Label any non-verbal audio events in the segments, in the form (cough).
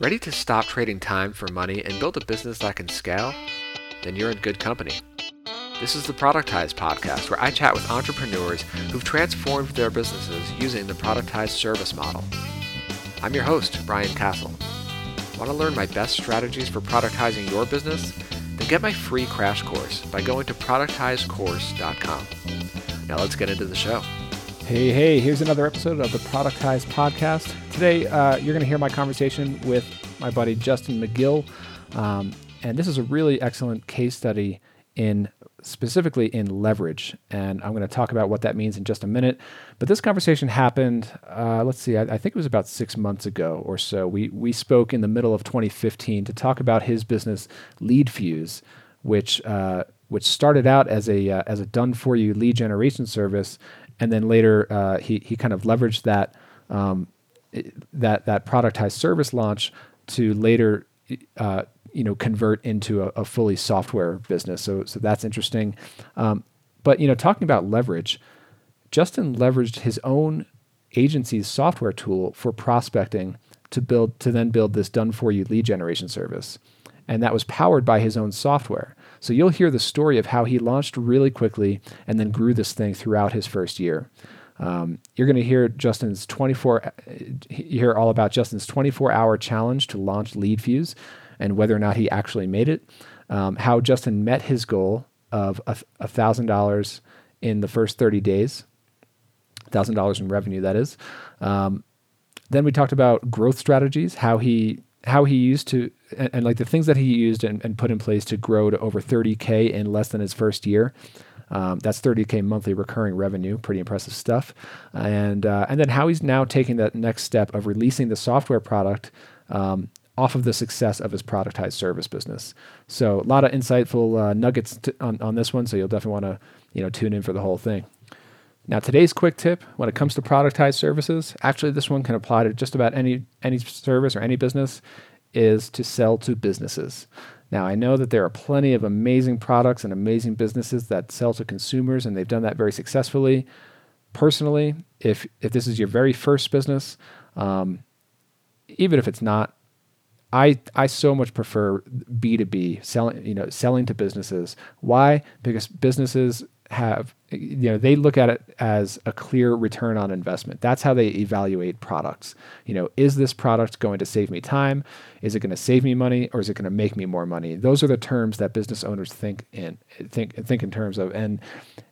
Ready to stop trading time for money and build a business that can scale? Then you're in good company. This is the Productize podcast, where I chat with entrepreneurs who've transformed their businesses using the productized service model. I'm your host, Brian Casel. Want to learn my best strategies for productizing your business? Then get my free crash course by going to productizecourse.com. Now let's get into the show. Hey, hey, here's another episode of the Productize Podcast. Today, uh, you're going to hear my conversation with my buddy Justin McGill. Um, and this is a really excellent case study in specifically in leverage. And I'm going to talk about what that means in just a minute. But this conversation happened, uh, let's see, I, I, think it was about six months ago or so. We, we spoke in the middle of 2015 to talk about his business, LeadFuze, which, uh, which started out as a, uh, as a done for you lead generation service and then later uh, he he kind of leveraged that um, that that productized service launch to later uh, you know convert into a, a, fully software business. So so that's interesting. Um, but you know, talking about leverage, Justin leveraged his own agency's software tool for prospecting to build to then build this done for you lead generation service, and that was powered by his own software. So you'll hear the story of how he launched really quickly and then grew this thing throughout his first year. Um, you're going to hear Justin's 24. You hear all about Justin's 24-hour challenge to launch LeadFuze, and whether or not he actually made it. Um, how Justin met his goal of a thousand dollars in the first 30 days, thousand dollars in revenue. That is. Um, then we talked about growth strategies, how he how he used to and, and, like the things that he used and, and, put in place to grow to over 30k in less than his first year. Um, that's 30k monthly recurring revenue, pretty impressive stuff. And uh, and then how he's now taking that next step of releasing the software product um, off of the success of his productized service business. So a lot of insightful uh, nuggets on, on this one. So you'll definitely want to you know tune in for the whole thing. Now, today's quick tip when it comes to productized services, actually, this one can apply to just about any any service or any business, is to sell to businesses. Now, I know that there are plenty of amazing products and amazing businesses that sell to consumers, and they've done that very successfully. Personally, if if this is your very first business, um, even if it's not, I I so much prefer B two B selling you know selling to businesses. Why? Because businesses have you know they look at it as a clear return on investment. That's how they evaluate products. You know is this product going to save me time? Is it going to save me money or is it going to make me more money? Those are the terms that business owners think in think think in terms of and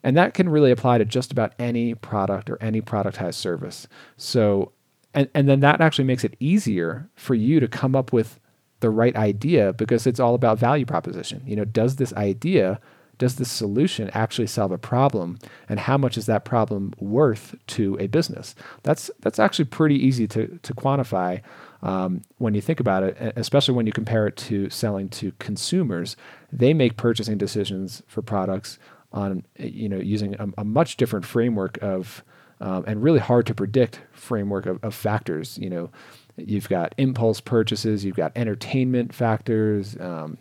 and that can really apply to just about any product or any productized service. So and and then that actually makes it easier for you to come up with the right idea because it's all about value proposition. You know does this idea does this solution actually solve a problem? And how much is that problem worth to a business? That's that's actually pretty easy to, to quantify um, when you think about it especially when you compare it to selling to consumers. They make purchasing decisions for products on you know using a, a much different framework of um, and really hard to predict framework of, of factors. You know you've got impulse purchases you've got entertainment factors um,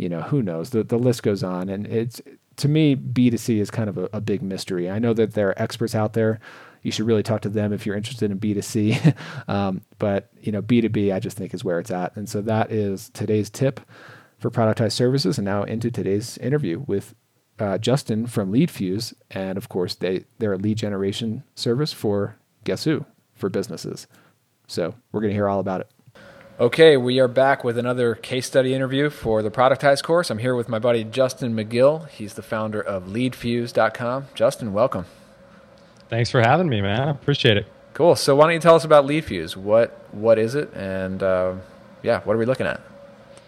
you know, who knows? The the list goes on, and it's to me B2C is kind of a, a big mystery. I know that there are experts out there. You should really talk to them if you're interested in B2C. (laughs) um, but you know, B2B, I just think is where it's at. And so that is today's tip for productized services. And now into today's interview with uh, Justin from LeadFuze, and of course they they're a lead generation service for guess who for businesses. So we're going to hear all about it. Okay, we are back with another case study interview for the Productize course. I'm here with my buddy Justin McGill. He's the founder of LeadFuze.com. Justin, welcome. Thanks for having me, man. I appreciate it. Cool. So, why don't you tell us about LeadFuze? What what is it, and uh, yeah, what are we looking at?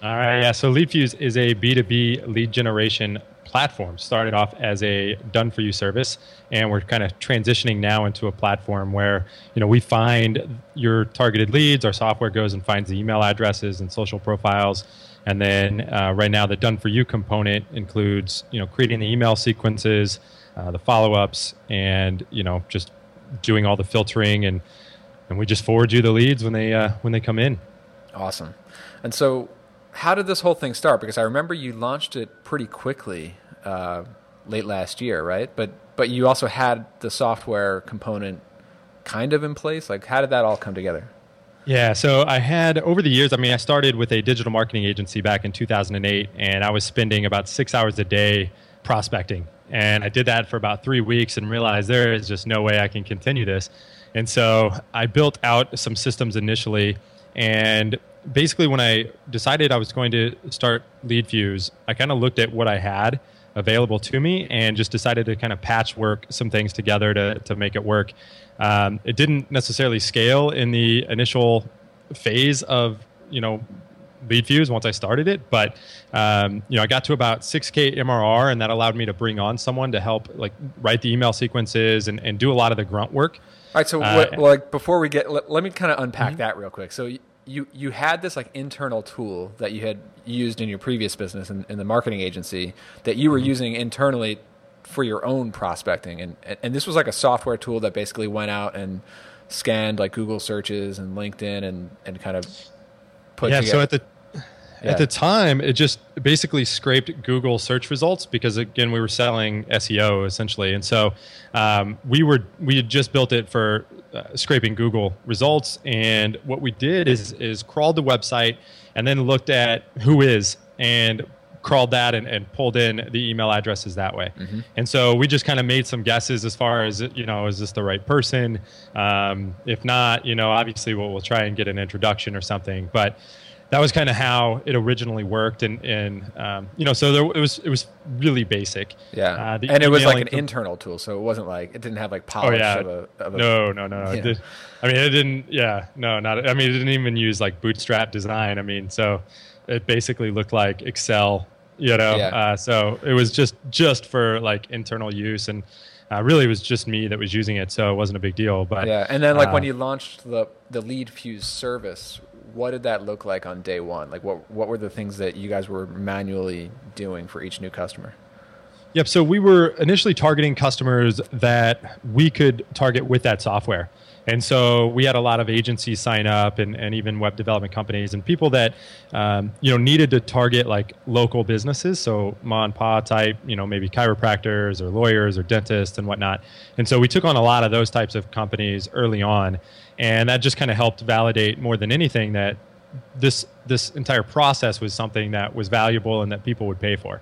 All right, yeah. So LeadFuze is a B2B lead generation platform. Started off as a done for you service, and we're kind of transitioning now into a platform where you know we find your targeted leads. Our software goes and finds the email addresses and social profiles. And then uh, right now, the done for you component includes you know creating the email sequences, uh, the follow ups, and you know just doing all the filtering and and we just forward you the leads when they uh, when they come in. Awesome. And so, how did this whole thing start? Because I remember you launched it pretty quickly uh, late last year, right? But but you also had the software component kind of in place. Like, how did that all come together? Yeah, so I had over the years, I mean, I started with a digital marketing agency back in 2008, and I was spending about six hours a day prospecting. And I did that for about three weeks and realized there is just no way I can continue this. And so I built out some systems initially. And basically, when I decided I was going to start LeadFuze, I kind of looked at what I had available to me and just decided to kind of patchwork some things together to, to make it work. Um, it didn't necessarily scale in the initial phase of you know LeadFuze once I started it, but um, you know I got to about 6k MRR, and that allowed me to bring on someone to help like write the email sequences and, and do a lot of the grunt work. All right, so uh, what, like before we get, let, let me kind of unpack mm-hmm. that real quick. So you you had this like internal tool that you had used in your previous business in, in the marketing agency that you were mm-hmm. using internally for your own prospecting and and this was like a software tool that basically went out and scanned like Google searches and LinkedIn and and kind of put yeah together. so at the yeah. at the time it just basically scraped Google search results because again we were selling SEO essentially and so um, we were we had just built it for uh, scraping Google results and what we did is is crawled the website and then looked at WHOIS and crawled that and, and pulled in the email addresses that way. Mm-hmm. And so we just kind of made some guesses as far as, you know, is this the right person? Um, if not, you know, obviously we'll, we'll try and get an introduction or something. But that was kind of how it originally worked. And, and um, you know, so there, it was it was really basic. Yeah. Uh, and it was like an internal tool. So it wasn't like, it didn't have like polish oh, yeah. of a, of a, No, no, no. no. Yeah. I mean, it didn't, yeah, no, not, I mean, it didn't even use like bootstrap design. I mean, so it basically looked like Excel you know yeah. uh, so it was just just for like internal use and uh, really it was just me that was using it so it wasn't a big deal but yeah and then like uh, when you launched the the LeadFuze service what did that look like on day one? Like what what were the things that you guys were manually doing for each new customer Yep. So we were initially targeting customers that we could target with that software. And so we had a lot of agencies sign up and, and even web development companies and people that, um, you know, needed to target like local businesses. So ma and pa type, you know, maybe chiropractors or lawyers or dentists and whatnot. And so we took on a lot of those types of companies early on. And that just kind of helped validate more than anything that this, this entire process was something that was valuable and that people would pay for.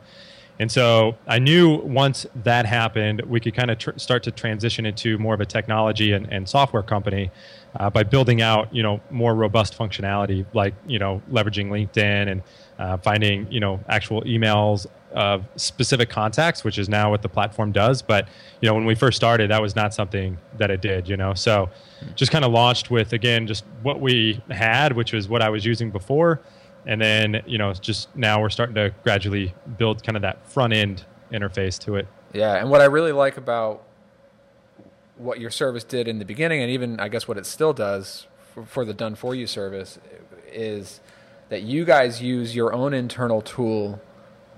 And so I knew once that happened, we could kind of tr- start to transition into more of a technology and, and software company uh, by building out, you know, more robust functionality, like you know, leveraging LinkedIn and uh, finding, you know, actual emails of specific contacts, which is now what the platform does. But you know, when we first started, that was not something that it did. You know, so just kind of launched with again just what we had, which was what I was using before and then you know just now we're starting to gradually build kind of that front end interface to it. Yeah and what i really like about what your service did in the beginning and even i guess what it still does for, for the done for you service is that you guys use your own internal tool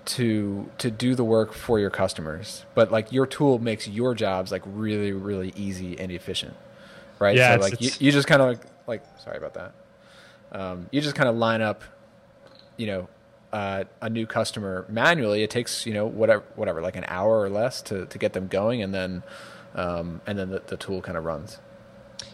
to to do the work for your customers. But like your tool makes your jobs like really really easy and efficient right? Yeah, so like you, you just kind of like, like sorry about that. Um, you just kind of line up you know uh, a new customer manually, it takes you know whatever whatever like an hour or less to, to get them going, and then um, and then the, the tool kind of runs.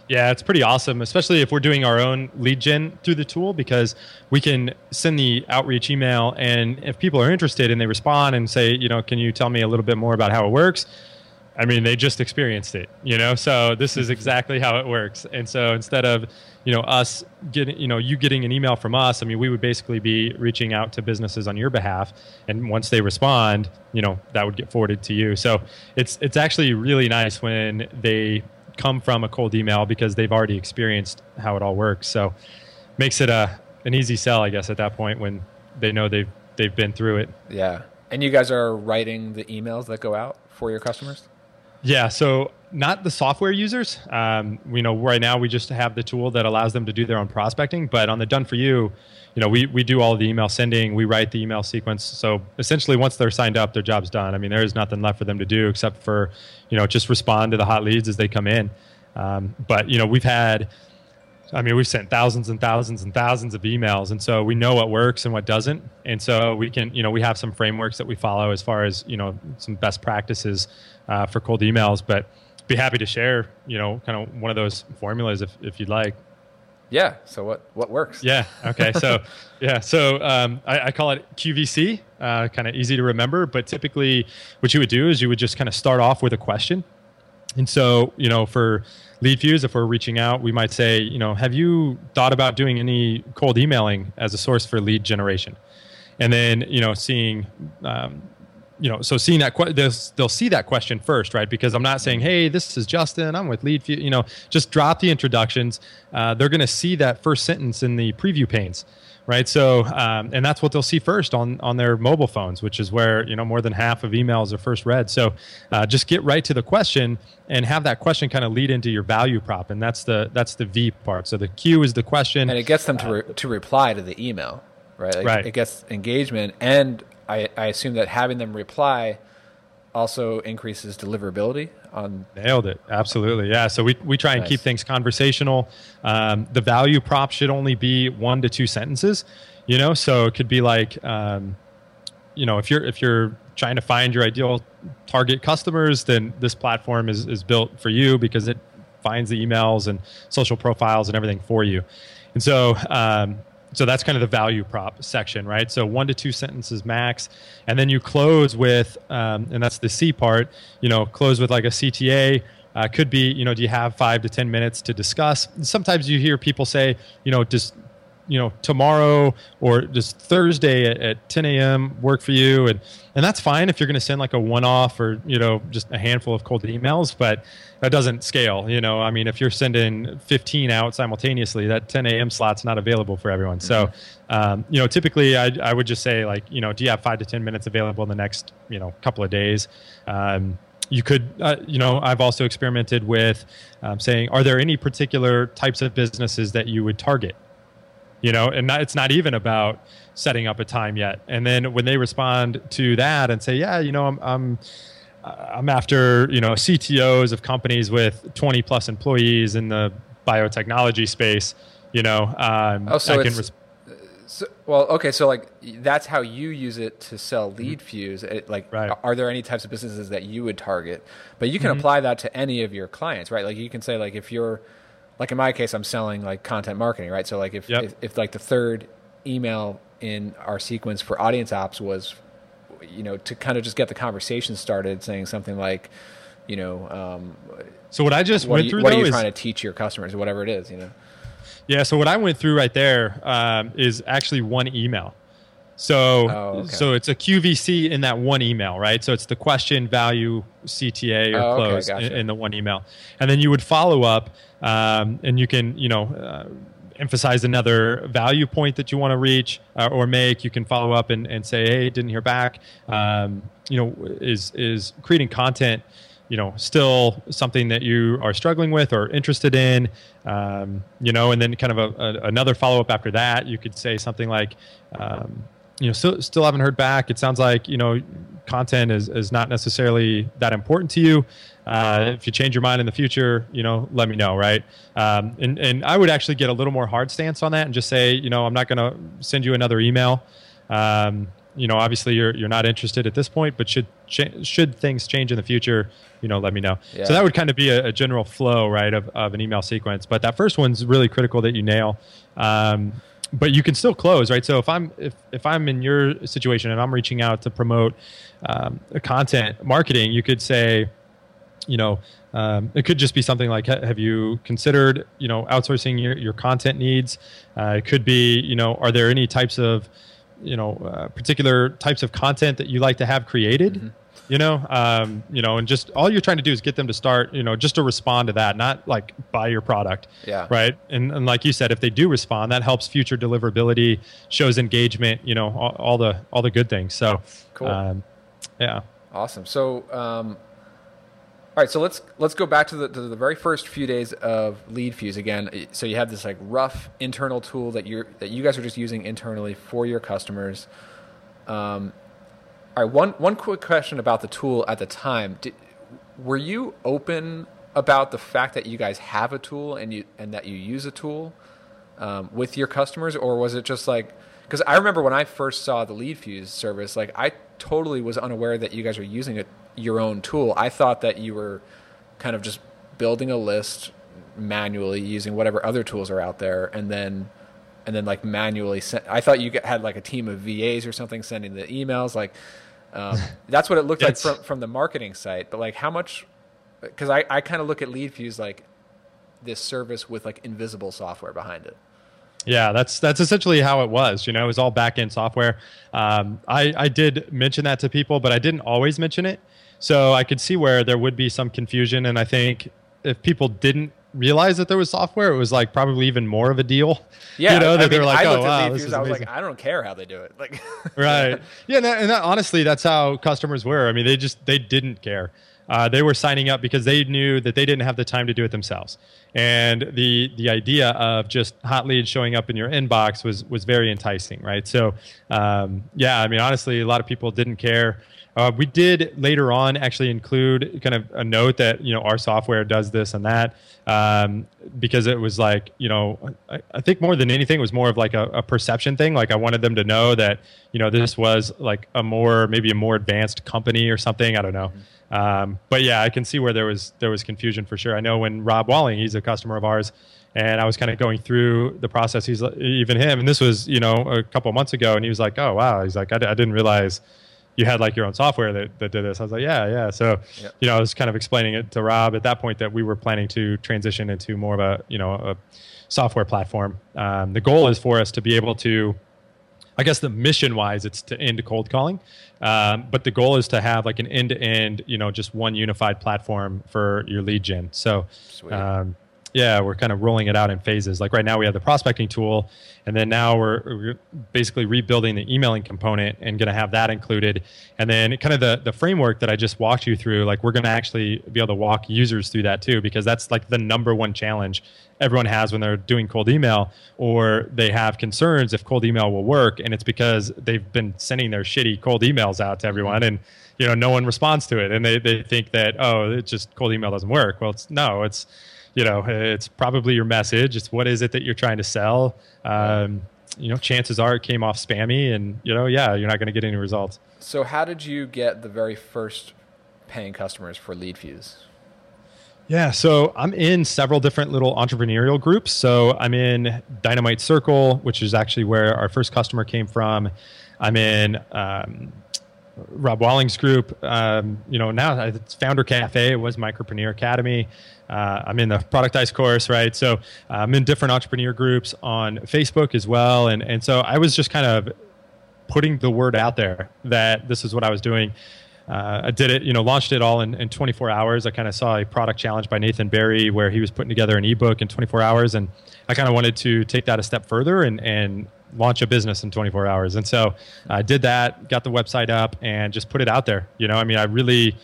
Yeah, it's pretty awesome, especially if we're doing our own lead gen through the tool because we can send the outreach email, and if people are interested and they respond and say, you know, can you tell me a little bit more about how it works? I mean, they just experienced it, you know. So this is exactly how it works. And so instead of, you know, us getting, you know, you getting an email from us, I mean, we would basically be reaching out to businesses on your behalf, and once they respond, you know, that would get forwarded to you. So it's it's actually really nice when they come from a cold email because they've already experienced how it all works. So makes it a an easy sell, I guess, at that point when they know they've they've been through it. Yeah. And you guys are writing the emails that go out for your customers? Yeah, so not the software users. Um, you know, right now we just have the tool that allows them to do their own prospecting. But on the done for you, you know, we, we do all the email sending, we write the email sequence. So essentially, once they're signed up, their job's done. I mean, there is nothing left for them to do except for, you know, just respond to the hot leads as they come in. Um, but you know, we've had, I mean, we've sent thousands and thousands and thousands of emails, and so we know what works and what doesn't. And so we can, you know, we have some frameworks that we follow as far as you know some best practices uh, for cold emails. But be happy to share, you know, kind of one of those formulas if, if you'd like. Yeah. So what what works? Yeah. Okay. So (laughs) yeah. So um, I, I, call it QVC. Uh, kind of easy to remember, but typically, what you would do is you would just kind of start off with a question. And so, you know, for LeadFuze, if we're reaching out, we might say, you know, have you thought about doing any cold emailing as a source for lead generation? And then, you know, seeing um, you know, so seeing that que- they'll, they'll see that question first, right? Because I'm not saying, "Hey, this is Justin. I'm with Lead." You know, just drop the introductions. Uh, they're going to see that first sentence in the preview panes, right? So, um, and that's what they'll see first on on their mobile phones, which is where you know more than half of emails are first read. So, uh, just get right to the question and have that question kind of lead into your value prop, and that's the that's the V part. So the Q is the question, and it gets them to re- to reply to the email, right? Like right. It gets engagement and I, I assume that having them reply also increases deliverability on nailed it. Absolutely. Yeah. So we, we try and nice. keep things conversational. Um, the value prop should only be one to two sentences you know? So it could be like um, you know if you're if you're trying to find your ideal target customers then this platform is, is built for you because it finds the emails and social profiles and everything for you. And so um, so that's kind of the value prop section, right? So one to two sentences max, and then you close with, um, and that's the C part. You know, close with like a CTA. Uh, could be, you know, do you have five to ten minutes to discuss? Sometimes you hear people say, you know, just you know tomorrow or just Thursday at, at 10 a.m. work for you, and and that's fine if you're going to send like a one-off or you know just a handful of cold emails, but that doesn't scale. You know, I mean, if you're sending 15 out simultaneously, that 10 a.m. slot's not available for everyone. So, mm-hmm. um, you know, typically I, I would just say like, you know, do you have five to 10 minutes available in the next you know couple of days? Um, you could, uh, you know, I've also experimented with um, saying, are there any particular types of businesses that you would target? You know and not, it's not even about setting up a time yet and then when they respond to that and say yeah you know i'm i'm i'm after you know ctos of companies with 20 plus employees in the biotechnology space you know um, oh, so I can so, well, okay, so like that's how you use it to sell mm-hmm. LeadFuze. It, like, right. are there any types of businesses that you would target? But you can mm-hmm. apply that to any of your clients, right? Like, you can say like if you're like in my case, I'm selling like content marketing, right? So like if, yep. if, if like the third email in our sequence for audience ops was, you know, to kind of just get the conversation started, saying something like, you know, um, so what I just what went you, through, what are you is, trying to teach your customers, whatever it is, you know? Yeah. So what I went through right there um, is actually one email. So, oh, okay. so it's a QVC in that one email, right? So it's the question, value, CTA, or oh, close okay, in, in, the one email, and then you would follow up, um, and you can, you know, uh, emphasize another value point that you want to reach uh, or make. You can follow up and, and say, hey, didn't hear back. Um, you know, is is creating content you know still something that you are struggling with or interested in um, you know and then kind of a, a, another follow-up after that you could say something like um, you know, still still haven't heard back. It sounds like you know, content is is not necessarily that important to you. Uh, if you change your mind in the future, you know, let me know, right? Um, and and I would actually get a little more hard stance on that and just say, you know, I'm not going to send you another email. Um, you know, obviously you're you're not interested at this point, but should cha- should things change in the future, you know, let me know. Yeah. So that would kind of be a, a, general flow, right, of, of an email sequence. But that first one's really critical that you nail. Um, but you can still close, right? So if I'm if if I'm in your situation and I'm reaching out to promote um, content marketing, you could say, you know, um, it could just be something like, have you considered, you know, outsourcing your, your content needs? Uh, it could be, you know, are there any types of, you know, uh, particular types of content that you like to have created? Mm-hmm you know um, you know and just all you're trying to do is get them to start you know just to respond to that not like buy your product yeah. right? And, and like you said if they do respond that helps future deliverability shows engagement you know all, all the all the good things. So cool. um, yeah. Awesome. So um, all right so let's let's go back to the, to the very first few days of LeadFuze again. So you have this like rough internal tool that you're that you guys are just using internally for your customers. Um, all right, one one quick question about the tool at the time. Did, were you open about the fact that you guys have a tool and you and that you use a tool um, with your customers, or was it just like? Because I remember when I first saw the LeadFuze service, like I totally was unaware that you guys were using a, your own tool. I thought that you were kind of just building a list, manually using whatever other tools are out there, and then and then like manually. I thought you had like a team of VAs or something sending the emails. Like um, (laughs) that's what it looked like from from the marketing site. But like how much? Because I I kind of look at LeadFuze like this service with like invisible software behind it. Yeah, that's that's essentially how it was. You know, it was all back end software. Um, I I did mention that to people, but I didn't always mention it. So I could see where there would be some confusion, and I think if people didn't realize that there was software, it was like probably even more of a deal. (laughs) Yeah, you know, that they were like, I oh wow, this is I was amazing. like, I don't care how they do it. Like, (laughs) right? Yeah, and, that, and that, honestly, that's how customers were. I mean, they just they didn't care. Uh, they were signing up because they knew that they didn't have the time to do it themselves, and the the idea of just hot leads showing up in your inbox was was very enticing, right? So, um, yeah, I mean, honestly, a lot of people didn't care. Uh, we did later on actually include kind of a note that you know our software does this and that um, because it was like you know I, I, think more than anything it was more of like a, a, perception thing. Like I wanted them to know that you know this was like a more maybe a more advanced company or something. I don't know. Um, but yeah, I can see where there was there was confusion for sure. I know when Rob Walling, he's a customer of ours, and I was kind of going through the process. He's even him, and this was you know a couple months ago, and he was like, "Oh wow," he's like, "I, I didn't realize." You had like your own software that, that did this. I was like, yeah, yeah. So, yep. you know, I was kind of explaining it to Rob at that point that we were planning to transition into more of a, you know, a software platform. Um, the goal is for us to be able to, I guess the mission wise, it's to end cold calling. Um, but the goal is to have like an end to end, you know, just one unified platform for your lead gen. So, um, yeah, we're kind of rolling it out in phases. Like right now, we have the prospecting tool, and then now we're, we're basically rebuilding the emailing component and going to have that included. And then kind of the the framework that I just walked you through, like we're going to actually be able to walk users through that too, because that's like the number one challenge everyone has when they're doing cold email, or they have concerns if cold email will work, and it's because they've been sending their shitty cold emails out to everyone and you know no one responds to it and they, they think that oh it just cold email doesn't work well it's no it's you know, it's probably your message. It's what is it that you're trying to sell. Um, you know, chances are it came off spammy, and you know, yeah, you're not going to get any results. So, how did you get the very first paying customers for LeadFuze? Yeah, so I'm in several different little entrepreneurial groups. So I'm in Dynamite Circle, which is actually where our first customer came from. I'm in um, Rob Walling's group. Um, you know, now it's Founder Cafe. It was Micropreneur Academy. Uh, I'm in the Productize course, right? So uh, I'm in different entrepreneur groups on Facebook as well, and and so I was just kind of putting the word out there that this is what I was doing. Uh, I did it, you know, launched it all in, in 24 hours. I kind of saw a product challenge by Nathan Barry where he was putting together an ebook in 24 hours, and I kind of wanted to take that a step further and and launch a business in 24 hours. And so I did that, got the website up, and just put it out there. You know, I mean, I really.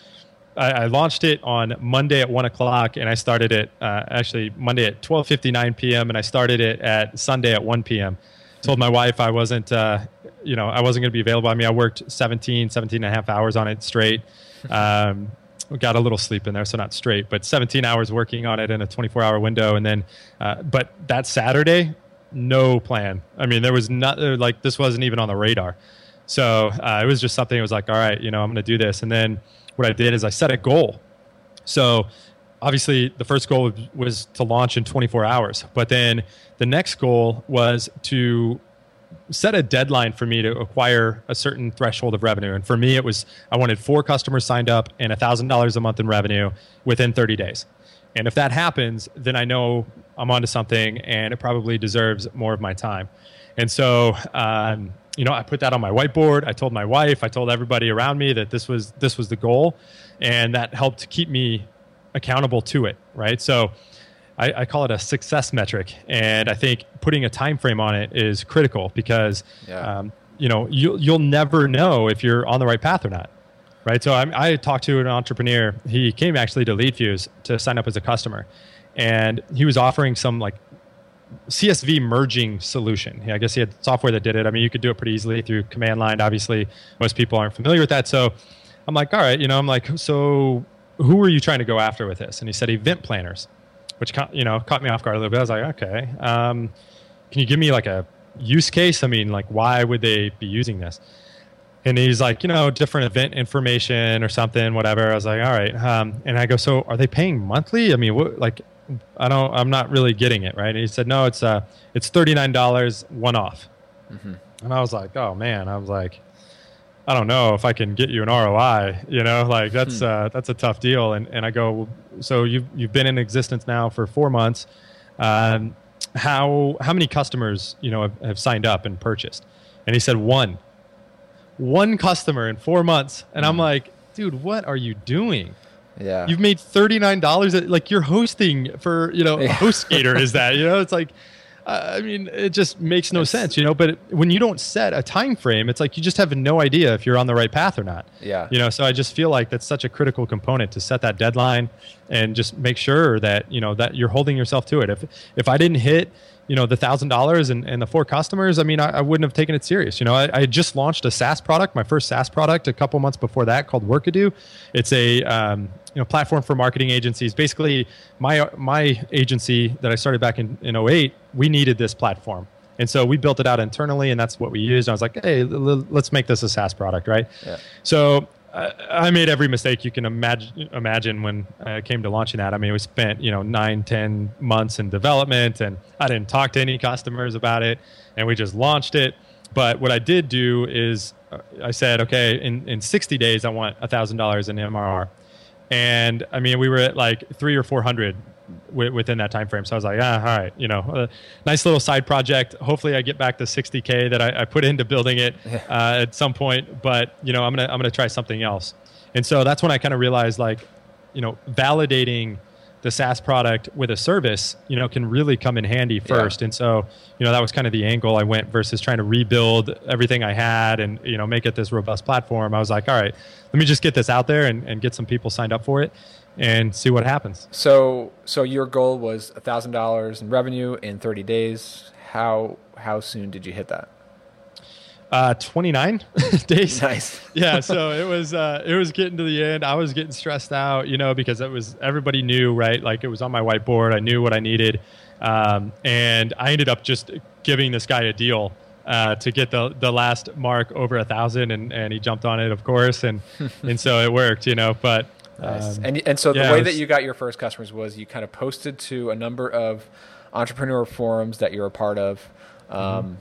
I, I launched it on Monday at one o'clock, and I started it uh, actually Monday at 12:59 p.m. and I started it at Sunday at 1 p.m. Told my wife I wasn't, uh, you know, I wasn't going to be available. I mean, I worked 17, 17 and a half hours on it straight. Um, got a little sleep in there, so not straight, but 17 hours working on it in a 24 hour window. And then, uh, but that Saturday, no plan. I mean, there was not uh, like this wasn't even on the radar. So uh, it was just something. It was like, all right, you know, I'm going to do this. And then what I did is I set a goal. So obviously, the first goal was to launch in 24 hours, but then the next goal was to set a deadline for me to acquire a certain threshold of revenue. And for me, it was I wanted four customers signed up and $1,000 a month in revenue within 30 days. And if that happens, then I know I'm onto something and it probably deserves more of my time. And so, um, you know, I put that on my whiteboard. I told my wife, I told everybody around me that this was this was the goal, and that helped keep me accountable to it. Right. So, I, I call it a success metric, and I think putting a time frame on it is critical because, yeah. um, you know, you you'll never know if you're on the right path or not right? So I, I, talked to an entrepreneur. He came actually to LeadFuze to sign up as a customer, and he was offering some like CSV merging solution. I guess he had software that did it. I mean, you could do it pretty easily through command line. Obviously, most people aren't familiar with that. So I'm like, all right, you know, I'm like, so who are you trying to go after with this? And he said event planners, which you know caught me off guard a little bit. I was like, okay, um, can you give me like a use case? I mean, like, why would they be using this? and he's like, you know, different event information or something, whatever. I was like, all right. Um, and I go, so are they paying monthly? I mean, what, like, I don't, I'm not really getting it, right? And he said, no, it's uh, it's thirty nine dollars one off. Mm-hmm. And I was like, oh man, I was like, I don't know if I can get you an ROI. You know, (laughs) like that's hmm. uh, that's a tough deal. And and I go, so you've you've been in existence now for four months. Um, how how many customers you know have, have signed up and purchased? And he said one, one customer in four months. And mm. I'm hmm. like, dude, what are you doing? Yeah. You've made $39 like you're hosting for, you know, yeah. HostGator is that, you know, it's like (laughs) uh, I mean, it just makes no it's, sense, you know. But when you don't set a time frame, it's like you just have no idea if you're on the right path or not. Yeah. You know, so I just feel like that's such a critical component to set that deadline and just make sure that you know that you're holding yourself to it. If if I didn't hit you know the thousand dollars and, and the four customers i mean I, I, wouldn't have taken it serious. You know I, I just launched a saas product my first saas product a couple months before that called workadoo. It's a um, you know platform for marketing agencies. Basically my my agency that i started back in, in 08 we needed this platform. And so we built it out internally and that's what we used. And i was like hey l- let's make this a saas product right? Yeah. so I made every mistake you can imagine, imagine when it came to launching that. I mean, we spent you know nine, ten months in development, and I didn't talk to any customers about it, and we just launched it. But what I did do is uh, I said, okay, in, in 60 days, I want $1,000 in MRR. And I mean, we were at like three or 400 w- within that time frame. So I was like, ah, all right, you know, uh, nice little side project. Hopefully, I get back to 60k that I, I put into building it uh, at some point. But you know, I'm gonna I'm gonna try something else. And so that's when I kind of realized like, you know, validating the SaaS product with a service, you know, can really come in handy first. Yeah. And so, you know, that was kind of the angle I went versus trying to rebuild everything I had and, you know, make it this robust platform. I was like, all right, let me just get this out there and, and get some people signed up for it and see what happens. So, so your goal was a thousand dollars in revenue in 30 days. How how soon did you hit that? Uh, 29 (laughs) days. Nice. (laughs) yeah. So it was uh, it was getting to the end. I was getting stressed out, you know, because it was everybody knew, right? Like it was on my whiteboard. I knew what I needed, um, and I ended up just giving this guy a deal. Uh, to get the the last mark over a thousand, and, and he jumped on it, of course, and (laughs) and so it worked, you know. But Nice. Um, and and so the way was, that you got your first customers was you kind of posted to a number of entrepreneur forums that you're a part of. Um, mm-hmm.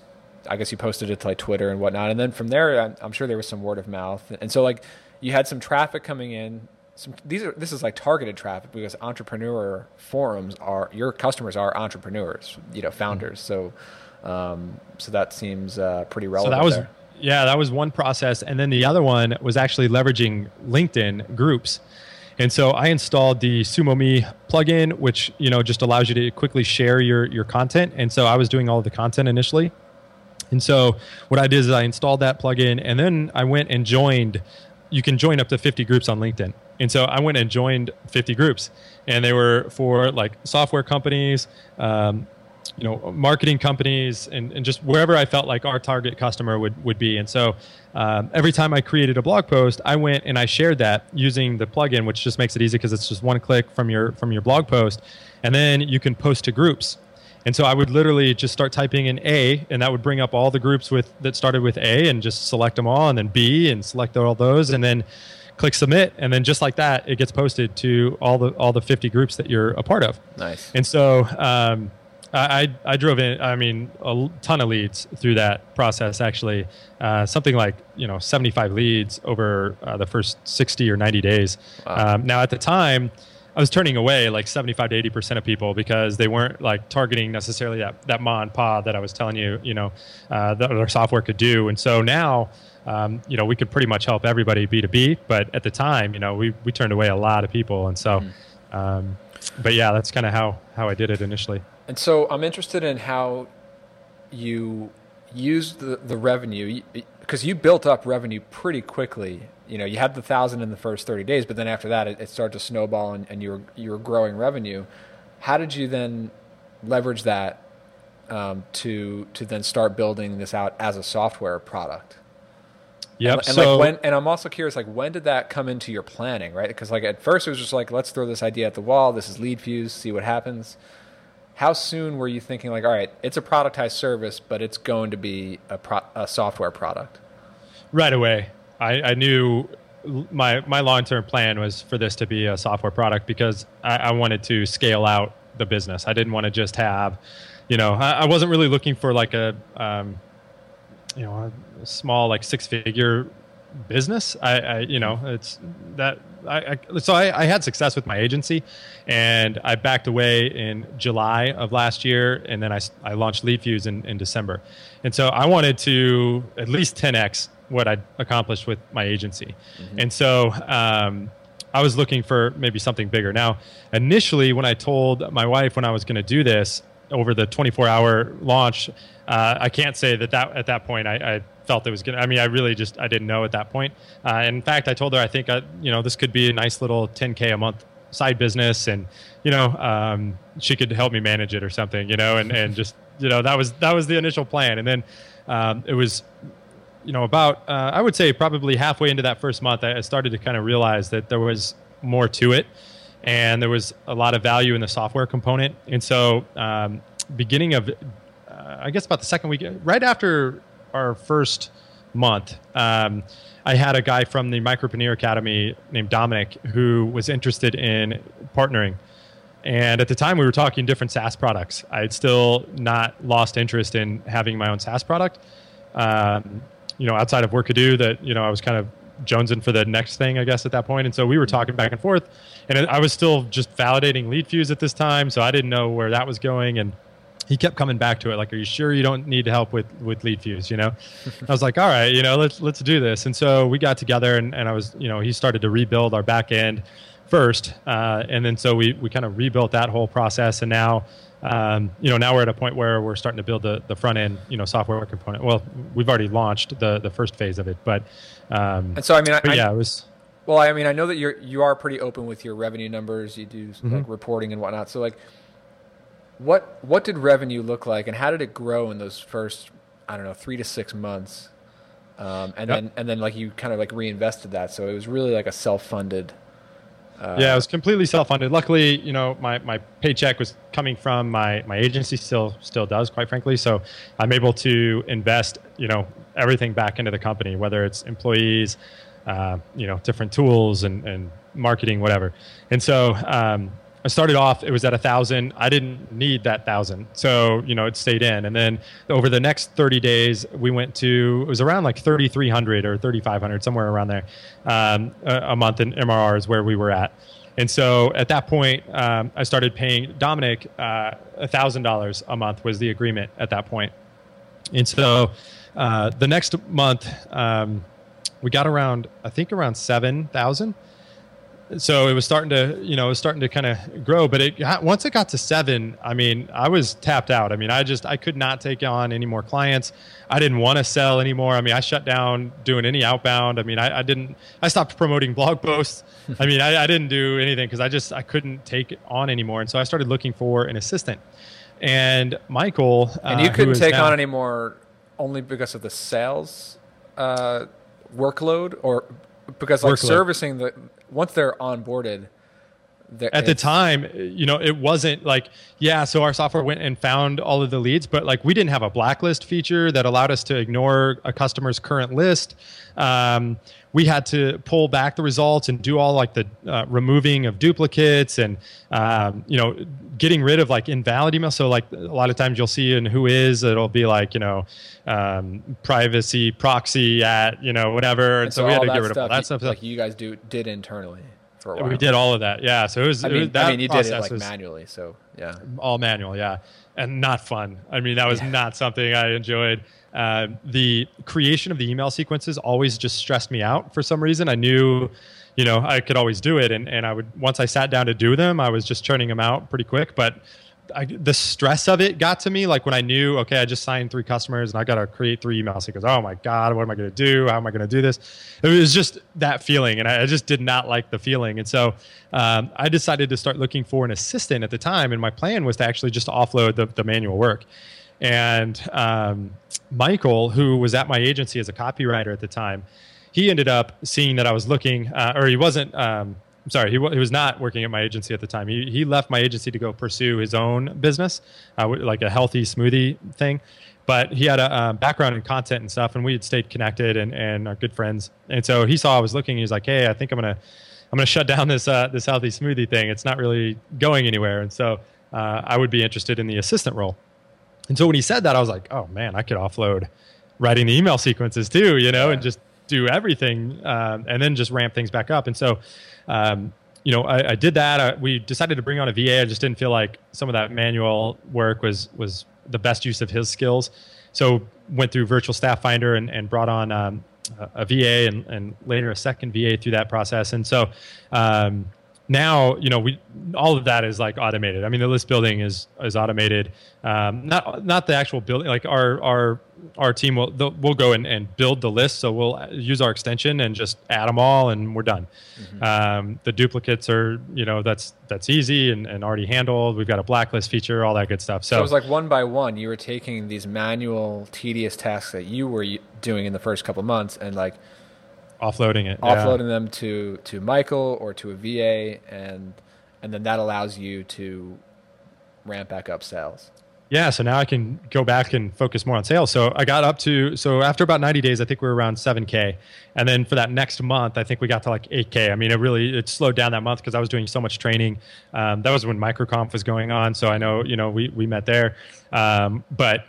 I guess you posted it to like Twitter and whatnot, and then from there, I'm, I'm, sure there was some word of mouth, and so like you had some traffic coming in. Some these are this is like targeted traffic because entrepreneur forums are your customers are entrepreneurs, you know, founders. Mm-hmm. So um, so that seems uh, pretty relevant. So that was. There. Yeah, that was one process, and then the other one was actually leveraging LinkedIn groups. And so I installed the SumoMe plugin, which you know just allows you to quickly share your your content. And so I was doing all the content initially. And so what I did is I installed that plugin, and then I went and joined. You can join up to 50 groups on LinkedIn. And so I went and joined 50 groups, and they were for like software companies, um, you know marketing companies and, and just wherever i felt like our target customer would, would be. And so um, every time i created a blog post i went and i shared that using the plugin which just makes it easy because it's just one click from your from your blog post. And then you can post to groups. And so i would literally just start typing in a and that would bring up all the groups with that started with a and just select them all and then b and select all those and then click submit. And then just like that it gets posted to all the all the 50 groups that you're a part of. Nice. And so um, I, I drove in, I mean, a ton of leads through that process, actually. Uh, something like, you know, 75 leads over uh, the first 60 or 90 days. Wow. Um, now, at the time, I was turning away like 75 to 80% of people because they weren't like targeting necessarily that, that ma and pa that I was telling you, you know, uh, that our software could do. And so now, um, you know, we could pretty much help everybody B2B. But at the time, you know, we, we turned away a lot of people. And so, mm-hmm. um, but yeah, that's kind of how, how I did it initially. And so I'm interested in how you used the, the revenue because you built up revenue pretty quickly. You know, you had the thousand in the first 30 days, but then after that, it, it started to snowball and, and you were you were growing revenue. How did you then leverage that um, to to then start building this out as a software product? Yep. And, and so, like when, and I'm also curious, like when did that come into your planning, right? Because like at first it was just like, let's throw this idea at the wall. This is LeadFuze, see what happens how soon were you thinking like all right it's a productized service but it's going to be a, pro- a software product right away I, I, knew my my long-term plan was for this to be a software product because I, I, wanted to scale out the business. I didn't want to just have, you know, I, I wasn't really looking for like a, um, you know, a small like six figure business. I, I, you know, it's that. I, I so I, I, had success with my agency, and I backed away in July of last year, and then I, I launched LeadFuze in, in December, and so I wanted to at least 10x what I'd accomplished with my agency, mm-hmm. and so um, I was looking for maybe something bigger. Now, initially, when I told my wife when I was going to do this over the 24 hour launch, uh, I can't say that, that at that point I, I felt it was good. I mean, I really just I didn't know at that point. Uh, in fact, I told her I think uh, you know this could be a nice little 10k a month side business, and you know um, she could help me manage it or something. You know, and and (laughs) just you know that was that was the initial plan, and then um, it was. You know, about uh, I would say probably halfway into that first month, I started to kind of realize that there was more to it, and there was a lot of value in the software component. And so, um, beginning of, I guess about the second week, right after our first month, um, I had a guy from the Micropreneur Academy named Dominic who was interested in partnering. And at the time, we were talking different SaaS products. I had still not lost interest in having my own SaaS product. Um, you know, outside of Workadoo, that you know, I was kind of jonesing for the next thing, I guess, at that point. And so we were talking back and forth, and I was still just validating lead LeadFuze at this time, so I didn't know where that was going. And he kept coming back to it like are you sure you don't need help with with LeadFuze you know? I was like all right you know let's let's do this. And so we got together and, and i was you know he started to rebuild our back end first uh, and then so we we kind of rebuilt that whole process and now um, you know now we're at a point where we're starting to build the, the front end you know software component. Well we've already launched the the first phase of it but um, and so i mean I, yeah it was well i mean i know that you're you are pretty open with your revenue numbers. You do mm-hmm. like reporting and whatnot. So like what what did revenue look like, and how did it grow in those first I don't know three to six months? Um, and yep. then and then like you kind of like reinvested that, so it was really like a self funded. Uh, yeah, it was completely self funded. Luckily, you know, my, my paycheck was coming from my, my agency still still does, quite frankly. So I'm able to invest, you know, everything back into the company, whether it's employees, uh, you know, different tools and, and marketing, whatever. And so um, I started off, it was at a thousand. I didn't need that thousand. So, you know, it stayed in. And then over the next 30 days, we went to, it was around like 3,300 or 3,500, somewhere around there, um, a, a, month in MRR is where we were at. And so at that point, um, I started paying Dominic uh, $1,000 a month was the agreement at that point. And so uh, the next month, um, we got around, I think around 7,000 so it was starting to you know it was starting to kind of grow but it got, once it got to seven i mean i was tapped out. I mean i just i could not take on any more clients. I didn't want to sell anymore. I mean i shut down doing any outbound. I mean i, I didn't i stopped promoting (laughs) blog posts. I mean I, I didn't do anything because i just i couldn't take it on anymore. And so i started looking for an assistant. And michael and you uh, couldn't take now, on anymore only because of the sales uh, workload or because like workload. servicing the once they're onboarded, at the time, you know, it wasn't like, yeah, so our software went and found all of the leads, but like we didn't have a blacklist feature that allowed us to ignore a customer's current list. Um, we had to pull back the results and do all like the uh, removing of duplicates and, um, you know, getting rid of like invalid emails. So like a lot of times you'll see in WHOIS, it'll be like, you know, um, privacy proxy at, you know, whatever. And, and so, so, we had to get rid of all that stuff. Like you guys do did internally for a while. We did all of that. Yeah. So it was. I mean, it was, that I mean you did it like manually. So yeah. All manual. Yeah, and not fun. I mean, that was yeah. not something I enjoyed. Uh, the creation of the email sequences always just stressed me out for some reason. I knew, you know, I could always do it, and and I would once I sat down to do them, I was just churning them out pretty quick, but I, the stress of it got to me. Like when I knew, okay, I just signed three customers and I got to create three emails. He goes, oh my God, what am I going to do? How am I going to do this? It was just that feeling. And I, I just did not like the feeling. And so um, I decided to start looking for an assistant at the time. And my plan was to actually just offload the, the manual work. And um, Michael, who was at my agency as a copywriter at the time, he ended up seeing that I was looking, uh, or he wasn't. Um, I'm sorry, he, w- he was not working at my agency at the time. He, he left my agency to go pursue his own business, uh, like a healthy smoothie thing. But he had a background in content and stuff, and we had stayed connected and, and are good friends. And so he saw I was looking. He was like, "Hey, I think I'm gonna I'm gonna shut down this uh, this healthy smoothie thing. It's not really going anywhere." And so uh, I would be interested in the assistant role. And so when he said that, I was like, oh man, I could offload writing the email sequences too, you know, yeah. and just do everything um, and then just ramp things back up. And so, um, you know, I, I did that. Uh, we decided to bring on a VA. I just didn't feel like some of that manual work was was the best use of his skills. So went through Virtual Staff Finder and, and brought on um, a, a VA and, and later a second VA through that process. And so um, now you know we all of that is like automated. I mean, the list building is is automated. Um, not not the actual building. Like our our our team will we'll go and, and build the list. So we'll use our extension and just add them all, and we're done. Mm-hmm. Um, the duplicates are you know that's that's easy and, and already handled. We've got a blacklist feature, all that good stuff. So, so it was like one by one. You were taking these manual, tedious tasks that you were doing in the first couple months, and like offloading it, offloading yeah. them to to Michael or to a VA, and and then that allows you to ramp back up sales. Yeah, so now I can go back and focus more on sales. So I got up to so after about 90 days, I think we were around 7k, and then for that next month, I think we got to like 8k. I mean, it really it slowed down that month because I was doing so much training. Um, that was when MicroConf was going on, so I know you know we we met there, um, but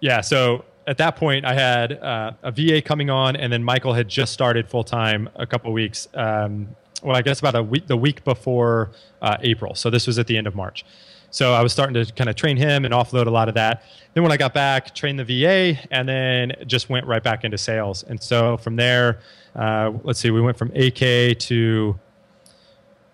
yeah, so at that point, I had uh, a VA coming on, and then Michael had just started full time a couple weeks. Um, well, I guess about a week, the week before uh, April. So this was at the end of March. So I was starting to kind of train him and offload a lot of that. Then when I got back, trained the VA, and then just went right back into sales. And so from there, uh, let's see, we went from AK to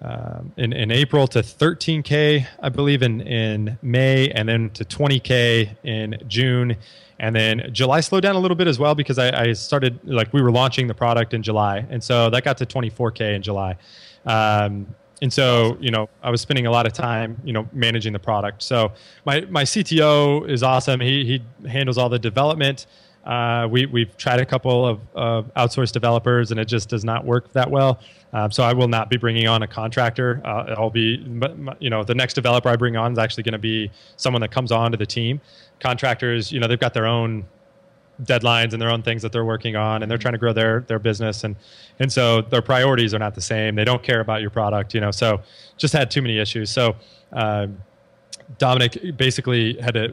um, in, in April to 13K, I believe, in, in May, and then to 20K in June. And then July slowed down a little bit as well because I, I, started like we were launching the product in July, and so that got to 24k in July. Um, and so you know I was spending a lot of time you know managing the product. So my my CTO is awesome. He he handles all the development. Uh, we we've tried a couple of uh, outsourced developers and it just does not work that well. Um, so I will not be bringing on a contractor. Uh, I'll be, you know, the next developer I bring on is actually going to be someone that comes on to the team. Contractors, you know, they've got their own deadlines and their own things that they're working on, and they're trying to grow their their business, and and so their priorities are not the same. They don't care about your product, you know. So just had too many issues. So. Um, Dominic basically had to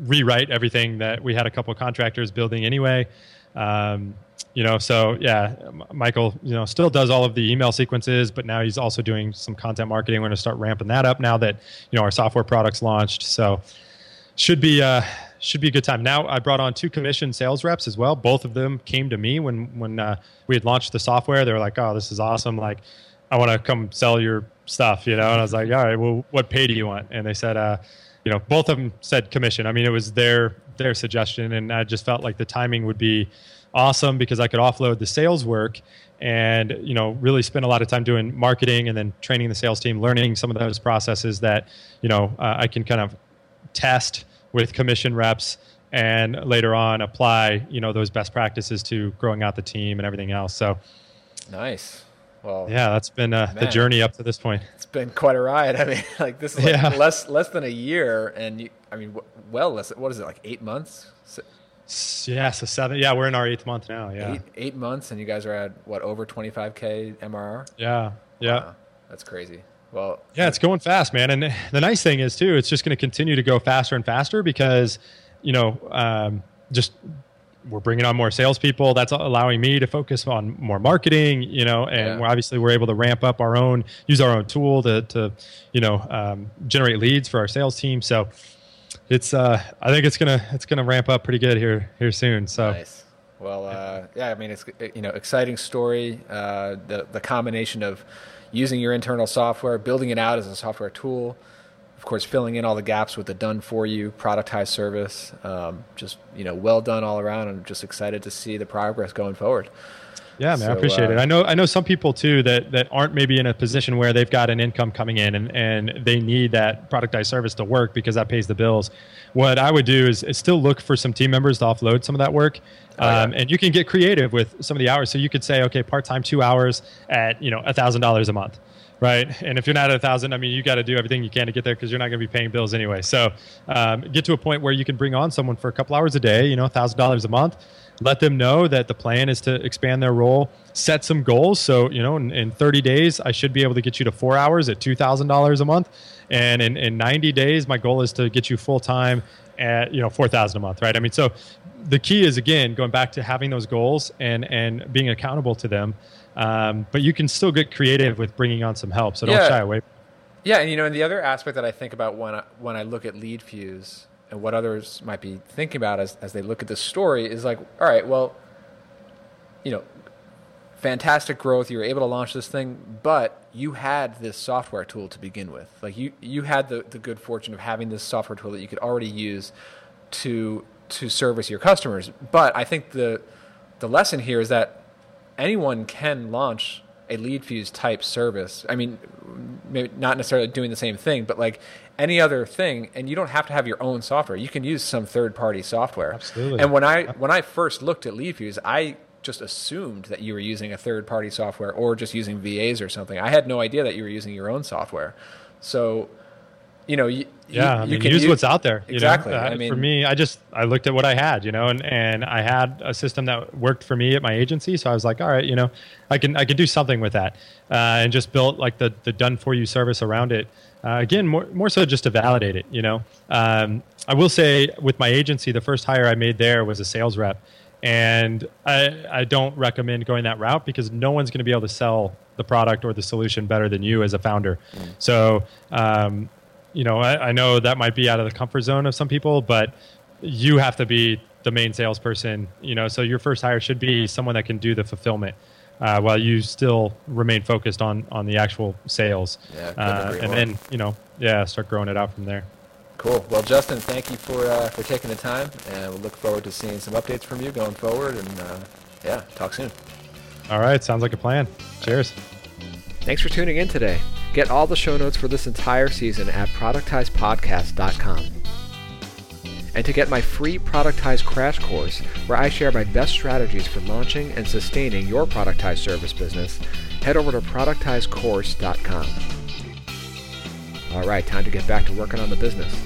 rewrite everything that we had a couple contractors building anyway. Um, you know, so yeah, Michael, you know, still does all of the email sequences, but now he's also doing some content marketing. We're going to start ramping that up now that you know our software products launched. So should be uh, should be a good time. Now I brought on two commission sales reps as well. Both of them came to me when when uh, we had launched the software. They were like, "Oh, this is awesome! Like, I want to come sell your stuff," you know. And I was like, "All right, well, what pay do you want?" And they said, uh, you know, both of them said commission. I mean, it was their their suggestion, and I just felt like the timing would be awesome because I could offload the sales work and you know really spend a lot of time doing marketing and then training the sales team, learning some of those processes that you know uh, I can kind of test with commission reps and later on apply you know those best practices to growing out the team and everything else. So nice. Well, yeah, that's been uh, the journey up to this point. It's been quite a ride. (laughs) I mean, like this is like yeah. less less than a year, and you, I mean, well less. What is it like eight months? So, yeah, so seven. Yeah, we're in our eighth month now. Yeah, eight, eight months, and you guys are at what over twenty five k MRR. Yeah, yeah, wow, that's crazy. Well, yeah, it's going fast, man. And (laughs) the nice thing is too, it's just going to continue to go faster and faster because, you know, um, just we're bringing on more salespeople. That's allowing me to focus on more marketing, you know, and yeah. we're obviously we're able to ramp up our own, use our own tool to, to you know, um, generate leads for our sales team. So it's, uh, I think it's gonna it's gonna ramp up pretty good here here soon. So. Nice. Well, uh, yeah, I mean, it's you know, exciting story. Uh, the the combination of using your internal software, building it out as a software tool, course, filling in all the gaps with the done for you productized service. Um, just you know, well done all around. I'm just excited to see the progress going forward. Yeah, man, so, I appreciate uh, it. I know I know some people too that that aren't maybe in a position where they've got an income coming in and, and they need that productized service to work because that pays the bills. What I would do is, is still look for some team members to offload some of that work. Oh, um, yeah. and you can get creative with some of the hours. So you could say, okay, part time two hours at you know a thousand dollars a month right? And if you're not at a thousand, I mean, you got to do everything you can to get there because you're not going to be paying bills anyway. So um, get to a point where you can bring on someone for a couple hours a day, you know, a thousand dollars a month, let them know that the plan is to expand their role, set some goals. So, you know, in, in 30 days, I should be able to get you to four hours at $2,000 a month. And in, in 90 days, my goal is to get you full time at, you know, 4,000 a month, right? I mean, so the key is, again, going back to having those goals and, and being accountable to them. Um, but you can still get creative with bringing on some help. So don't Yeah. shy away. Yeah, and you know, and the other aspect that I think about when I, when I look at LeadFuze and what others might be thinking about as as they look at this story is like, all right, well, you know, fantastic growth. You were able to launch this thing, but you had this software tool to begin with. Like you you had the the good fortune of having this software tool that you could already use to to service your customers. But I think the the lesson here is that anyone can launch a LeadFuze type service. I mean, maybe not necessarily doing the same thing, but like any other thing, and you don't have to have your own software. You can use some third party software. Absolutely. And when I when I first looked at LeadFuze, I just assumed that you were using a third party software or just using VAs or something. I had no idea that you were using your own software. So, you know, yeah, you, I you can use u- what's out there. You Exactly. Know? Uh, I mean, for me, I just I looked at what I had, you know, and, and I had a system that worked for me at my agency. So I was like, all right, you know, I can I can do something with that, uh, and just built like the the done for you service around it. Uh, again, more more so just to validate it. You know, um, I will say with my agency, the first hire I made there was a sales rep, and I I don't recommend going that route because no one's going to be able to sell the product or the solution better than you as a founder. So. Um, you know, I, I know that might be out of the comfort zone of some people, but you have to be the main salesperson. You know, so your first hire should be someone that can do the fulfillment. Uh, while you still remain focused on on the actual sales, Yeah, uh, and more. then you know, yeah, start growing it out from there. Cool. Well, Justin, thank you for uh, for taking the time, and we'll look forward to seeing some updates from you going forward. And uh, yeah, talk soon. All right, sounds like a plan. Cheers. Thanks for tuning in today. Get all the show notes for this entire season at productizepodcast.com. And to get my free Productize Crash Course, where I share my best strategies for launching and sustaining your productized service business, head over to productizecourse.com. All right, time to get back to working on the business.